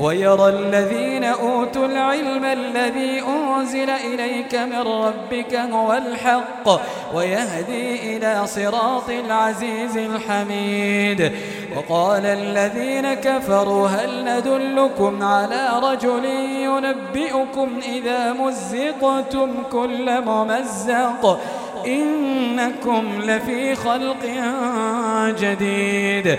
ويرى الذين أوتوا العلم الذي أنزل إليك من ربك هو الحق ويهدي إلى صراط العزيز الحميد. وقال الذين كفروا هل ندلكم على رجل ينبئكم إذا مزقتم كل ممزق؟ إنكم لفي خلق جديد.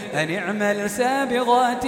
أن اعمل سابغات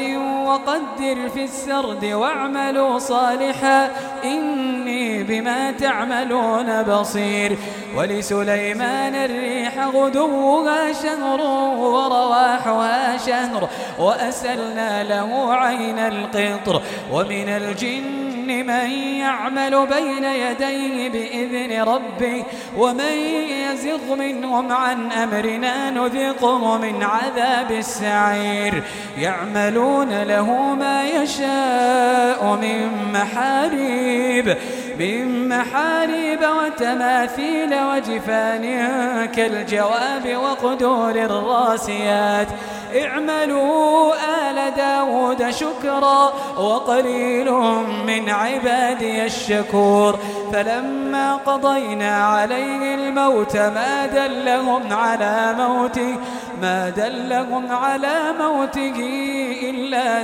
وقدر في السرد واعملوا صالحا. إني بما تعملون بصير. ولسليمان الريح غدوها شهر ورواحها شهر. وأسلنا له عين القطر. ومن الجن من يعمل بين يديه بإذن ربه ومن يزغ منهم عن أمرنا نذقه من عذاب السعير. يعملون له ما يشاء من محاريب. من محاريب وتماثيل وجفان كالجواب وقدور الراسيات. اعملوا آل داود شكرا وقليل من عبادي الشكور. فلما قضينا عليه الموت ما دلهم على موته ما دلهم على موته إلا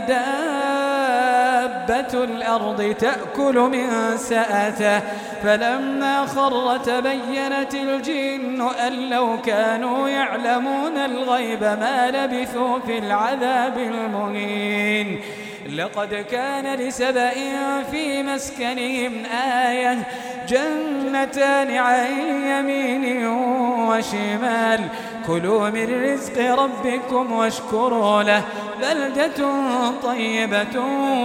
دابة الأرض تأكل من سأته فلما خر تبينت الجن أن لو كانوا يعلمون الغيب ما لبثوا في العذاب المهين. لقد كان لسبأ في مسكنهم آية جنتان عن يمين وشمال كلوا من رزق ربكم واشكروا له بلدة طيبة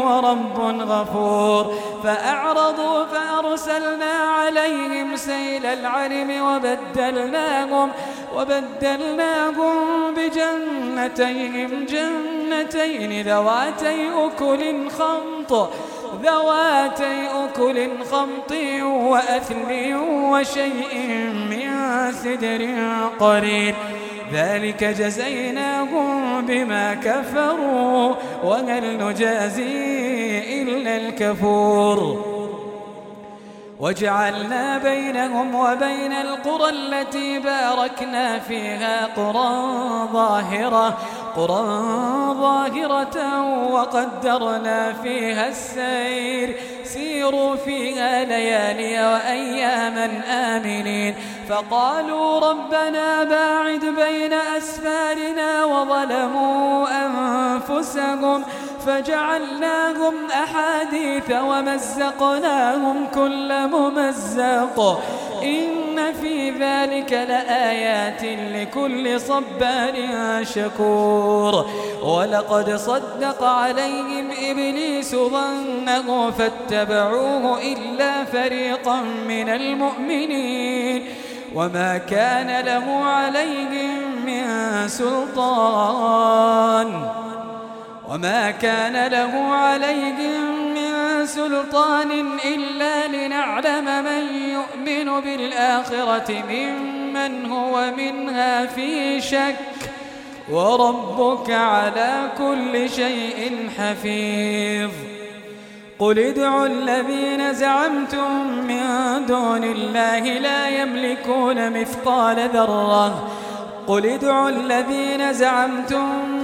ورب غفور. فأعرضوا فأرسلنا عليهم سيل العرم وبدلناهم وبدلناهم بجنتيهم. جنتين ذواتي أكل خمط. ذواتي أكل خمط وأثل وشيء من سدر قريب ذلك جزيناهم بما كفروا وهل نجازي إلا الكفور. وجعلنا بينهم وبين القرى التي باركنا فيها قرى ظاهرة قرى ظاهرة وقدرنا فيها السير. سيروا فيها ليالي وأياما آمنين. فقالوا ربنا باعد بين أسفارنا وظلموا أنفسهم. فجعلناهم أحاديث ومزقناهم كل ممزق. إن في ذلك لآيات لكل صبار شكور ولقد صدق عليهم إبليس ظنه فاتبعوه إلا فريقا من المؤمنين وما كان له عليهم من سلطان وما كان له عليهم سلطان إلا لنعلم من يؤمن بالآخرة ممن هو منها في شك. وربك على كل شيء حفيظ. قل ادعوا الذين زعمتم من دون الله لا يملكون مثقال ذرة. قل ادعوا الذين زعمتم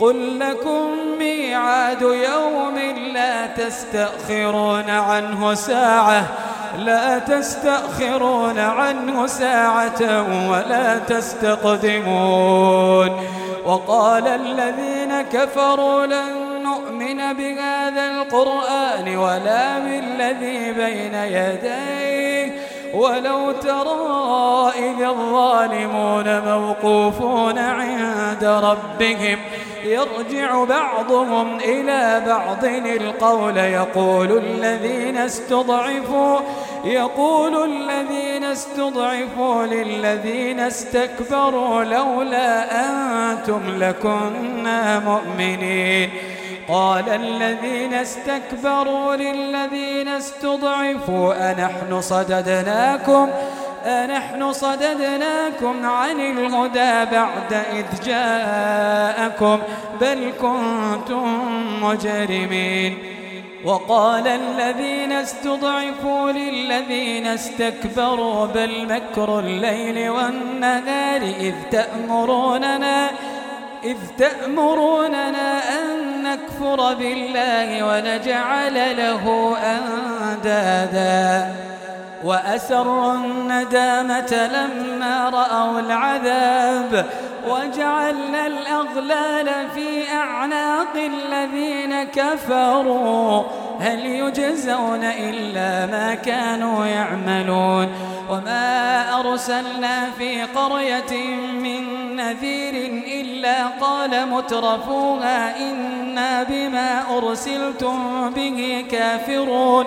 قل لكم ميعاد يوم لا تستأخرون عنه ساعة لا تستأخرون عنه ساعة ولا تستقدمون. وقال الذين كفروا لن نؤمن بهذا القرآن ولا بالذي بين يديه. ولو ترى إذ الظالمون موقوفون عند ربهم يرجع بعضهم إلى بعض القول. يقول الذين استضعفوا يقول الذين استضعفوا للذين استكبروا لولا أنتم لكنا مؤمنين. قال الذين استكبروا للذين استضعفوا أنحن صددناكم أنحن صددناكم عن الهدى بعد إذ جاءكم بل كنتم مجرمين. وقال الذين استضعفوا للذين استكبروا بل مكر الليل والنهار إذ تأمروننا إذ تأمروننا أن نكفر بالله ونجعل له أندادا. وأسروا الندامة لما رأوا العذاب وجعلنا الأغلال في أعناق الذين كفروا. هل يجزون إلا ما كانوا يعملون؟ وما أرسلنا في قرية من نذير إلا قال مترفوها إنا بما أرسلتم به كافرون.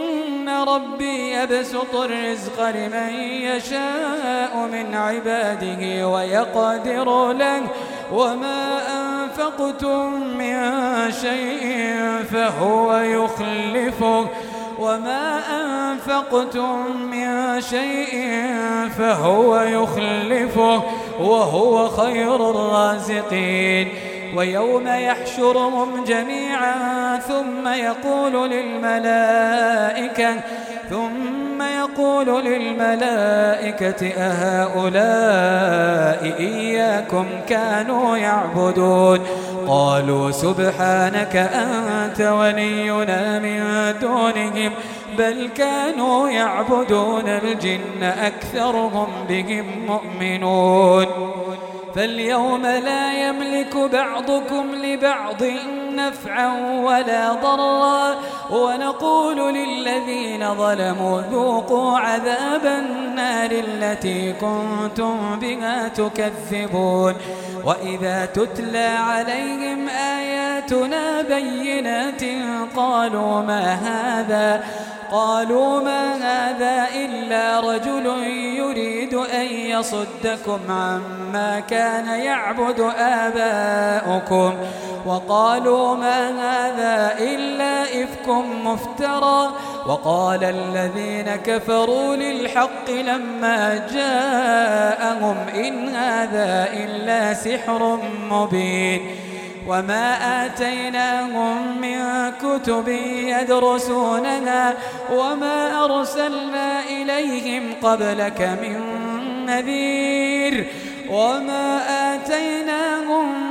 ربي يبسط الرزق لمن يشاء من عباده ويقدر له وما أنفقتم من شيء فهو يخلفه وما أنفقتم من شيء فهو يخلفه وهو خير الرازقين ويوم يحشرهم جميعا ثم يقول للملائكة ثم يقول للملائكة أهؤلاء إياكم كانوا يعبدون؟ قالوا سبحانك أنت ولينا من دونهم بل كانوا يعبدون الجن أكثرهم بهم مؤمنون. فاليوم لا يملك بعضكم لبعض نفعا ولا ضرا ونقول للذين ظلموا ذوقوا عذاب النار التي كنتم بها تكذبون. وإذا تتلى عليهم آياتنا بينات قالوا ما هذا؟ قالوا ما هذا إلا رجل يريد أن يصدكم عما كان يعبد آباؤكم. وقالوا ما هذا إلا إفك مفترى. وقال الذين كفروا للحق لما جاءهم إن هذا إلا سحر مبين. وما آتيناهم من كتب يدرسونها وما أرسلنا إليهم قبلك من نذير. وما آتيناهم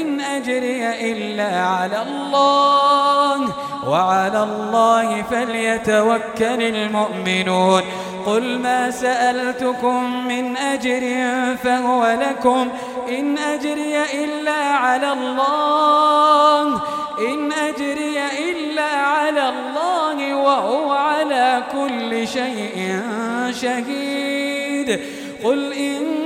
إن أجري إلا على الله وعلى الله فليتوكل المؤمنون. قل ما سألتكم من أجر فهو لكم. إن أجري إلا على الله. إن أجري إلا على الله وهو على كل شيء شهيد. قل إن